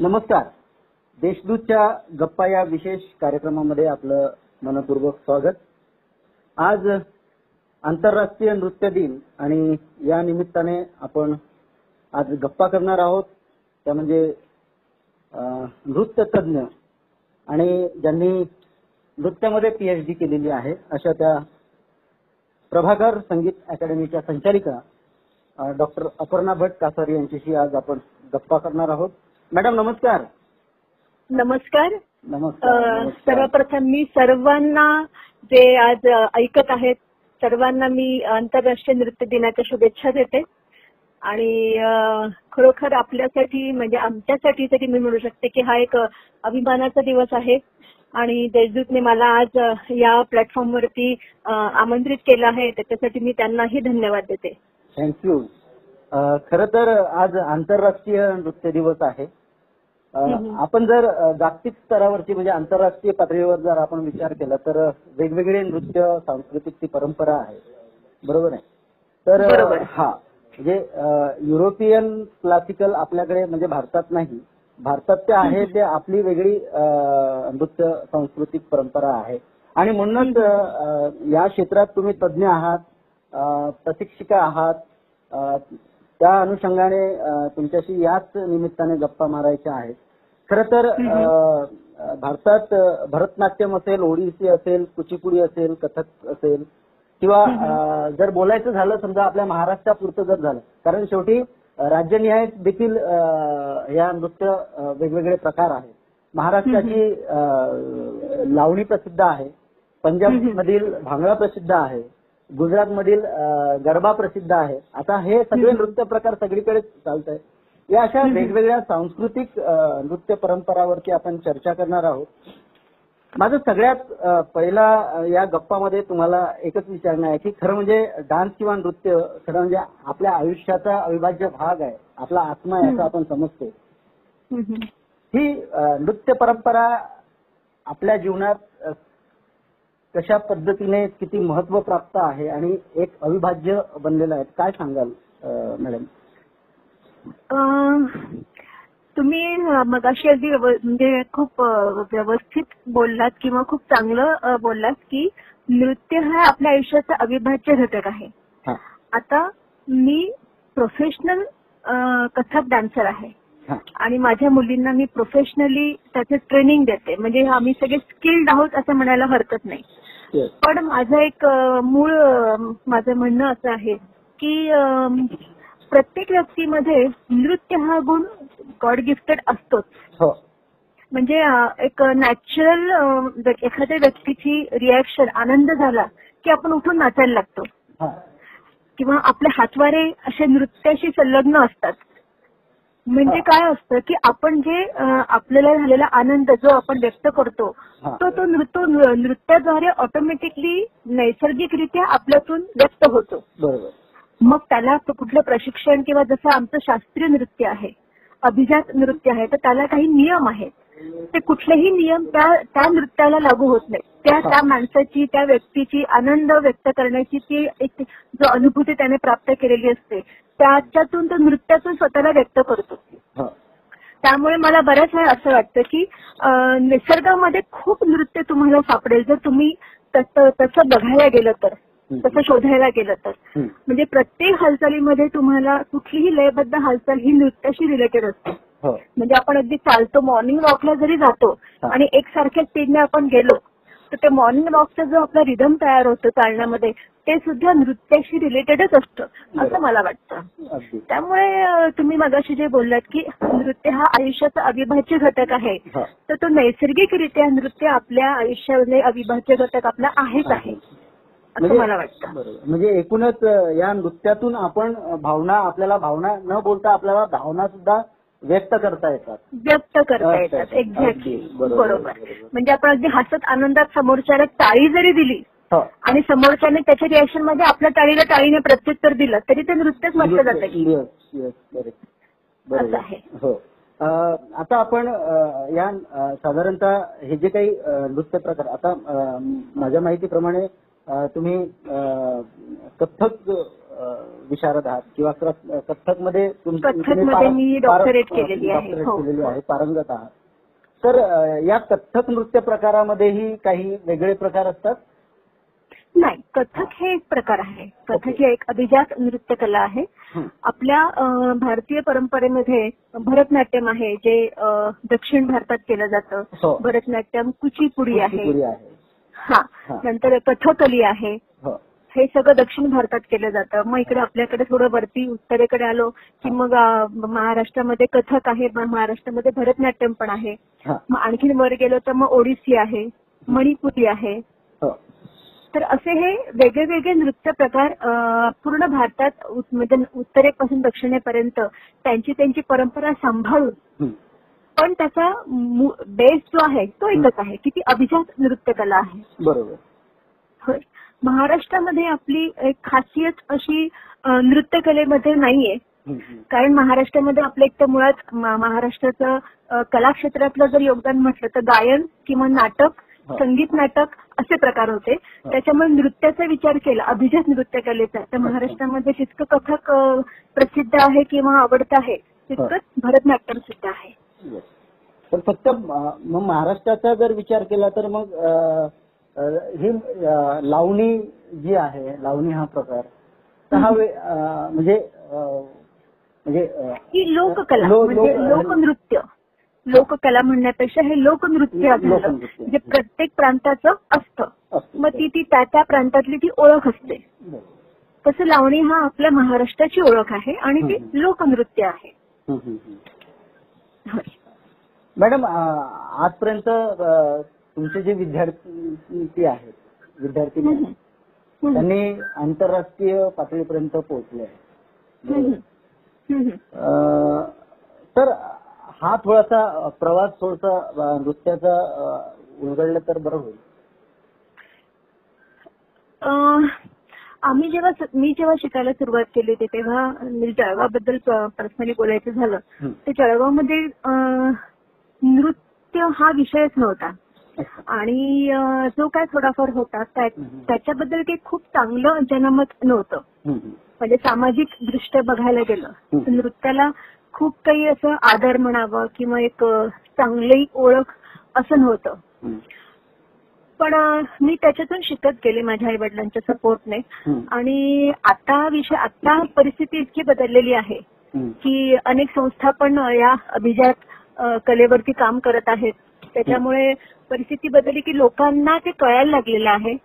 नमस्कार. देशदूतच्या गप्पा या विशेष कार्यक्रमामध्ये आपलं मनपूर्वक स्वागत. आज आंतरराष्ट्रीय नृत्य दिन आणि या निमित्ताने आपण आज गप्पा करणार आहोत. त्या म्हणजे नृत्य तज्ञ आणि ज्यांनी नृत्यामध्ये पीएचडी केलेली आहे अशा त्या प्रभाकर संगीत अकॅडमीच्या संचालिका डॉक्टर अपर्णा भट कासारी यांच्याशी आज आपण गप्पा करणार आहोत. मॅडम नमस्कार. नमस्कार. नमस्कार. सर्वप्रथम मी सर्वांना जे आज ऐकत आहेत सर्वांना मी आंतरराष्ट्रीय नृत्य दिनाच्या शुभेच्छा देते. आणि खरोखर आपल्यासाठी म्हणजे आमच्यासाठी तरी मी म्हणू शकते की हा एक अभिमानाचा दिवस आहे. आणि देशदूतने मला आज या प्लॅटफॉर्मवरती आमंत्रित केलं आहे. त्याच्यासाठी मी त्यांनाही धन्यवाद देते. थँक्यू खर तर आज आंतरराष्ट्रीय नृत्य दिवस आहे. आपण जर जागतिक स्तरावरची म्हणजे आंतरराष्ट्रीय पातळीवर जर आपण विचार केला तर वेगवेगळे नृत्य सांस्कृतिक ती परंपरा आहे. बरोबर आहे? तर. हा म्हणजे युरोपियन क्लासिकल आपल्याकडे म्हणजे भारतात नाही. भारतात ते आहे ते आपली वेगळी नृत्य सांस्कृतिक परंपरा आहे. आणि म्हणूनच या क्षेत्रात तुम्ही तज्ज्ञ आहात प्रशिक्षिका आहात त्या अनुषंगाने तुमच्याशी याच निमित्ताने गप्पा मारायच्या आहेत. खर तर भारतात भरतनाट्यम असेल ओडिसी असेल कुचिपुडी असेल कथक असेल किंवा जर बोलायचं झालं समजा आपल्या महाराष्ट्रापुरतं जर झालं कारण शेवटी राज्यनिहाय देखील या नृत्य वेगवेगळे प्रकार आहेत. महाराष्ट्राची लावणी प्रसिद्ध आहे पंजाब मधील भांगडा प्रसिद्ध आहे गुजरात मधील गरबा प्रसिद्ध आहे. आता हे सगळे नृत्य प्रकार सगळीकडे चालत आहे या अशा वेगवेगळ्या सांस्कृतिक नृत्य परंपरावरती आपण चर्चा करणार आहोत. माझं सगळ्यात पहिला या गप्पामध्ये तुम्हाला एकच विचारणं आहे की खरं म्हणजे डान्स किंवा नृत्य खरं म्हणजे आपल्या आयुष्याचा अविभाज्य भाग आहे आपला आत्मा आहे असं आपण समजतो. ही नृत्य परंपरा आपल्या जीवनात कशा पद्धतीने किती महत्त्व प्राप्त आहे आणि एक अविभाज्य बनलेलं आहे काय सांगाल मॅडम? तुम्ही मगाशी अगदी म्हणजे खूप व्यवस्थित बोललात किंवा खूप चांगलं बोललात की नृत्य हा आपल्या आयुष्याचा अविभाज्य घटक आहे. हा. आता मी प्रोफेशनल कथक डान्सर आहे. हा. आणि माझ्या मुलींना मी प्रोफेशनली त्याचे ट्रेनिंग देते. म्हणजे आम्ही सगळे स्किल्ड आहोत असं म्हणायला हरकत नाही. Yes. पण माझं एक अ, मूळ अ, माझं म्हणणं असं आहे की अ, प्रत्येक व्यक्तीमध्ये नृत्य हा गुण गॉड गिफ्टेड असतोच. हो. म्हणजे एक नॅचरल एखाद्या व्यक्तीची रिॲक्शन आनंद झाला की आपण उठून नाचायला लागतो. हा. किंवा आपले हातवारे असे नृत्याशी संलग्न असतात. म्हणजे हा. काय असतं की आपण जे अ, आपल्याला झालेला आनंद जो आपण व्यक्त करतो हा. तो तो नृत्य नृत्याद्वारे ऑटोमॅटिकली नैसर्गिकरित्या आपल्यातून व्यक्त होतो. बरोबर. मग त्याला कुठलं प्रशिक्षण किंवा जसं आमचं शास्त्रीय नृत्य आहे अभिजात नृत्य आहे तर त्याला काही नियम आहेत. ते कुठलेही नियम त्या त्या नृत्याला लागू होत नाही. त्या त्या माणसाची त्या व्यक्तीची आनंद व्यक्त करण्याची ती एक जो अनुभूती त्याने प्राप्त केलेली असते त्याच्यातून तो नृत्यातून स्वतःला व्यक्त करतो. हो. त्यामुळे मला बऱ्याच वेळा असं वाटतं की निसर्गामध्ये खूप नृत्य तुम्हाला सापडेल. जर तुम्ही तसं बघायला गेलं तर. तसं शोधायला गेलं तर. म्हणजे प्रत्येक हालचालीमध्ये तुम्हाला कुठलीही लयबद्ध हालचाल ही नृत्याशी रिलेटेड असते. हो. म्हणजे आपण अगदी चालतो मॉर्निंग वॉकला जरी जातो. आणि एकसारख्याच स्पीडने आपण गेलो तर ते मॉर्निंग वॉकचा जो आपला रिदम तयार होतो चालण्यामध्ये ते सुद्धा नृत्याशी रिलेटेडच असतं. असं मला वाटतं. त्यामुळे तुम्ही मगाशी जे बोललात की नृत्य हा आयुष्याचा अविभाज्य घटक आहे तर तो नैसर्गिकरित्या नृत्य आपल्या आयुष्यामध्ये अविभाज्य घटक आपला आहेच आहे. असं म्हणजे- मला वाटतं. बरोबर. म्हणजे एकूणच या नृत्यातून आपण भावना आपल्याला भावना न बोलता आपल्याला भावना सुद्धा व्यक्त करता येतात. व्यक्त करता येतात. एक्झॅक्टली बरोबर. म्हणजे आपण अगदी हसत आनंदात समोरच्याला टाळी जरी दिली हो. आणि समोरच्याने त्याच्या रिएक्शनमध्ये आपल्या टाळीला टाळीने प्रत्युत्तर दिलं तरी ते नृत्यच म्हटलं जातं असं आहे. हो. आता आपण या साधारणतः हे जे काही नृत्य प्रकार आता माझ्या माहितीप्रमाणे तुम्ही कथ्थक विशारद आहात किंवा कथ्थकमध्ये कथ्थकमध्ये मी doctorate केलेली आहे. हो. केलेली आहे पारंगत आहात. तर या कथ्थक नृत्य प्रकारामध्येही काही वेगळे प्रकार असतात? नाही कथक हे एक प्रकार आहे. कथक ही एक अभिजात नृत्य कला आहे. आपल्या भारतीय परंपरेमध्ये भरतनाट्यम आहे जे दक्षिण भारतात केलं जातं. हो. भरतनाट्यम कुचिपुडी आहे. हा. नंतर कथकली आहे. हो. हे सगळं दक्षिण भारतात केलं जातं. मग इकडे आपल्याकडे थोडं वरती उत्तरेकडे आलो की मग महाराष्ट्रामध्ये कथक आहे. महाराष्ट्रामध्ये भरतनाट्यम पण आहे. मग आणखीन वर गेलो तर मग ओडिसी आहे. मणिपुरी आहे. हो. तर असे हे वेगळे वेगळे नृत्य प्रकार पूर्ण भारतात म्हणजे उत्तरेपासून दक्षिणेपर्यंत त्यांची त्यांची परंपरा सांभाळून. पण त्याचा बेस जो आहे तो एकच आहे की ती अभिजात नृत्य कला आहे. बरोबर. होय. महाराष्ट्रामध्ये आपली एक खासियत अशी नृत्यकलेमध्ये नाहीये. कारण महाराष्ट्रामध्ये आपलं एक तर मुळात महाराष्ट्राचं कलाक्षेत्रातलं जर योगदान म्हटलं तर गायन किंवा नाटक. संगीत नाटक असे प्रकार होते. त्याच्यामुळे नृत्याचा विचार केला अभिजात नृत्य कलेचा तर महाराष्ट्रामध्ये जितकं कथक प्रसिद्ध आहे किंवा आवडतं आहे तितकंच भरतनाट्यम सुद्धा आहे. पण फक्त मग महाराष्ट्राचा जर विचार केला तर मग ही लावणी जी आहे लावणी हा प्रकार तर हा वे- अ, म्हणजे अ, म्हणजे अ, ही लोककला लो- म्हणजे लोक- लोकनृत्य लोककला म्हणण्यापेक्षा हे लोकनृत्य झालं लोकनृत्य. म्हणजे प्रत्येक प्रांताचं असतं असतं. मग ती ती त्या त्या प्रांतातली ती ओळख असते बरं. तसं लावणी हा आपल्या महाराष्ट्राची ओळख आहे आणि ती हम्म. लोकनृत्य आहे. मॅडम आजपर्यंत तुमचे जे विद्यार्थी आहेत विद्यार्थी. त्यांनी आंतरराष्ट्रीय पातळीपर्यंत पोहोचले आहेत. तर हा थोडासा प्रवास थोडासा नृत्याचा उलगडला तर बरं होईल. आम्ही जेव्हा मी जेव्हा शिकायला सुरुवात केली होती तेव्हा मी जळगावबद्दल पर्सनली बोलायचं झालं. तर जळगावमध्ये नृत्य हा विषयच नव्हता आणि जो काय थोडाफार होता. त्याच्याबद्दल काही खूप चांगलं जनमत नव्हतं. म्हणजे सामाजिक दृष्ट्या बघायला गेलं. तर नृत्याला खूप काही असं आदर म्हणावं किंवा एक चांगली ओळख असं नव्हतं. पण मी त्याच्यातून शिकत गेले माझ्या आई वडिलांच्या सपोर्टने. आणि आता विषय आता परिस्थिती इतकी बदललेली आहे. की अनेक संस्था पण या अभिजात कलेवरती काम करत आहेत त्याच्यामुळे परिस्थिती बदलली की लोकांना ते कळायला लागलेलं आहे.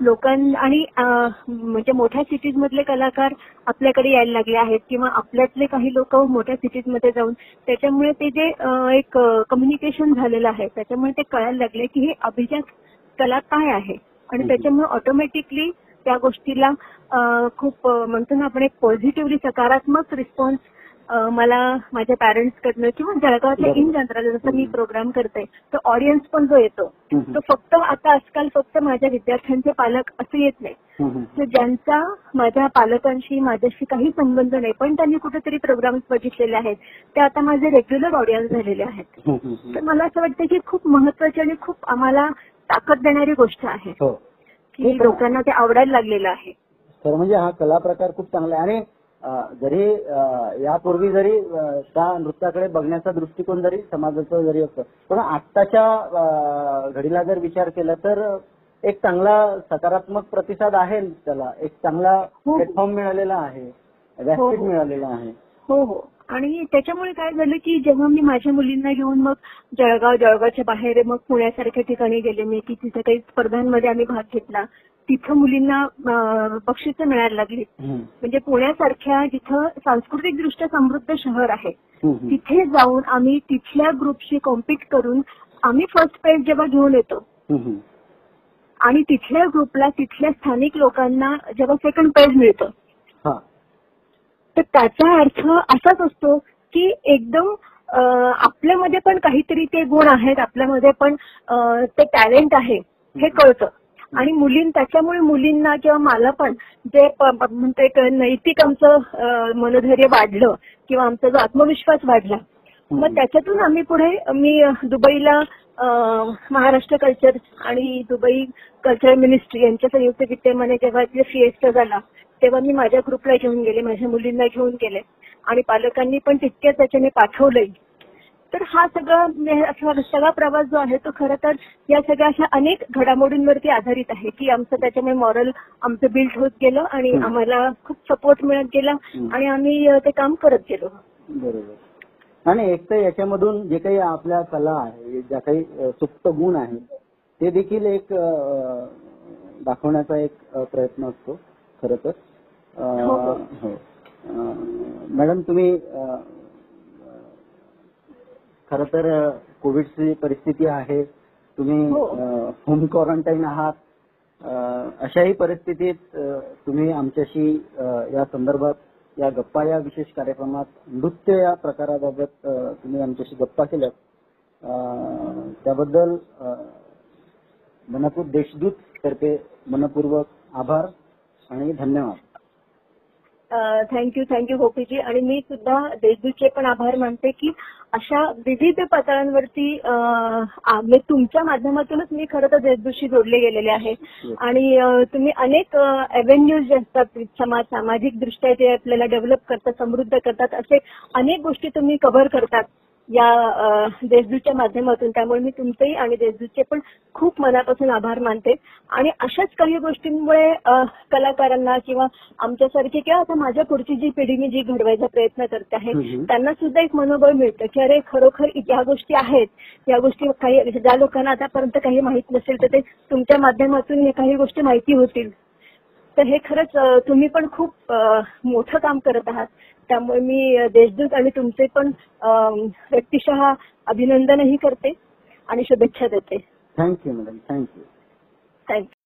लोकां आणि म्हणजे मोठ्या सिटीज मधले कलाकार आपल्याकडे यायला लागले आहेत किंवा आपल्यातले काही लोक मोठ्या सिटीजमध्ये जाऊन त्याच्यामुळे ते जे एक कम्युनिकेशन झालेलं आहे त्याच्यामुळे ते कळायला लागले की हे अभिजात कला काय आहे आणि. त्याच्यामुळे ऑटोमॅटिकली त्या गोष्टीला खूप म्हणतो ना आपण एक पॉझिटिव्हली सकारात्मक रिस्पॉन्स मला माझ्या पॅरेंट्स कडनं किंवा जळगावातल्या. इन जनरल जसं मी. प्रोग्राम करते तर ऑडियन्स पण जो येतो. तो फक्त आता आजकाल फक्त माझ्या विद्यार्थ्यांचे पालक असे येत नाही. तर ज्यांचा माझ्या पालकांशी माझ्याशी काही संबंध नाही पण त्यांनी कुठेतरी प्रोग्राम्स बघितलेले आहेत ते आता माझे रेग्युलर ऑडियन्स झालेले आहेत. तर मला असं वाटतं की खूप महत्वाची आणि खूप आम्हाला ताकद देणारी गोष्ट आहे हो. की लोकांना ते आवडायला लागलेलं आहे. तर म्हणजे हा कला प्रकार खूप चांगला आहे. आणि जरी यापूर्वी जरी त्या नृत्याकडे बघण्याचा दृष्टिकोन जरी समाजाचा जरी असतो पण आत्ताच्या घडीला जर विचार केला तर एक चांगला सकारात्मक प्रतिसाद आहे त्याला. एक चांगला. प्लॅटफॉर्म मिळालेला आहे. व्यासपीठ. मिळालेलं आहे. हो हो. आणि त्याच्यामुळे काय झालं की जेव्हा मी माझ्या मुलींना घेऊन मग जळगाव जळगावच्या बाहेर मग पुण्यासारख्या ठिकाणी गेले मी की तिथे काही स्पर्धांमध्ये आम्ही भाग घेतला तिथं मुलींना बक्षिसं मिळायला लागली. म्हणजे पुण्यासारख्या जिथं सांस्कृतिक दृष्ट्या समृद्ध शहर आहे. तिथे जाऊन आम्ही तिथल्या ग्रुपशी कॉम्पिट करून आम्ही फर्स्ट प्राइज जेव्हा घेऊन येतो. आणि तिथल्या ग्रुपला तिथल्या स्थानिक लोकांना जेव्हा सेकंड प्राइज मिळतं तर त्याचा अर्थ असाच असतो की एकदम आपल्यामध्ये पण काहीतरी ते गुण आहेत आपल्यामध्ये पण ते टॅलेंट आहे हे कळतं. आणि मुलीं त्याच्यामुळे मुलींना किंवा मला पण जे म्हणतो नैतिक आमचं मनोधैर्य वाढलं किंवा आमचा जो आत्मविश्वास वाढला मग त्याच्यातून आम्ही पुढे मी दुबईला महाराष्ट्र कल्चर आणि दुबई कल्चरल मिनिस्ट्री यांच्या संयुक्त विद्यमाने जेव्हा इथे फिएस्टा झाला तेव्हा मी माझ्या ग्रुपला घेऊन गेले माझ्या मुलींना घेऊन गेले. आणि पालकांनी पण तितक्याच त्याच्याने पाठवलंय. तर हा सगळा म्हणजे सगळा प्रवास जो आहे तो खरं तर या सगळ्या अशा अनेक घडामोडींवरती आधारित आहे की आमचं त्याच्यामुळे मॉरल आमचं बिल्ड होत गेलं आणि. आम्हाला खूप सपोर्ट मिळत गेला. आणि आम्ही ते काम करत गेलो. बरोबर. आणि एक तर याच्यामधून जे काही आपल्या कला आहे ज्या काही सुप्त गुण आहेत ते देखील एक दाखवण्याचा एक प्रयत्न असतो खर तर. मॅडम तुम्ही खर तर कोविडची परिस्थिती आहे. तुम्ही हो. होम क्वारंटाईन आहात. अशाही परिस्थितीत तुम्ही आमच्याशी या संदर्भात या गप्पा या विशेष कार्यक्रमात नृत्य या प्रकाराबाबत तुम्ही आमच्याशी गप्पा केल्यात. अ, त्याबद्दल मनपूर देशदूत तर्फे मनपूर्वक आभार आणि धन्यवाद. Thank you thank you Gopiji. आणि मी सुद्धा देशदूतचे पण आभार मानते की अशा विविध पातळ्यांवरती म्हणजे तुमच्या माध्यमातूनच मी खरं तर देशदूतशी जोडले गेलेले आहे. आणि तुम्ही अनेक अव्हेन्यूज जे असतात समाज सामाजिक दृष्ट्या जे आपल्याला डेव्हलप करतात समृद्ध करतात असे अनेक गोष्टी तुम्ही कव्हर करतात. या देशदूतच्या माध्यमातून त्यामुळे मी तुमचेही आणि देशदूतचे पण खूप मनापासून आभार मानते. आणि अशाच काही गोष्टींमुळे कलाकारांना किंवा आमच्यासारखी किंवा आता माझ्या पुढची जी पिढी मी जी घडवायचा प्रयत्न करते आहे. त्यांना सुद्धा एक मनोबळ मिळतं की अरे खरोखर या गोष्टी आहेत. या गोष्टी काही ज्या लोकांना आतापर्यंत काही माहीत नसेल तर ते तुमच्या माध्यमातून काही गोष्टी माहिती होतील. तर हे खरंच तुम्ही पण खूप मोठं काम करत आहात. त्यामुळे मी देशदूत आणि तुमचे पण व्यक्तिशः अभिनंदनही करते आणि शुभेच्छा देते. Thank you madam thank you thank you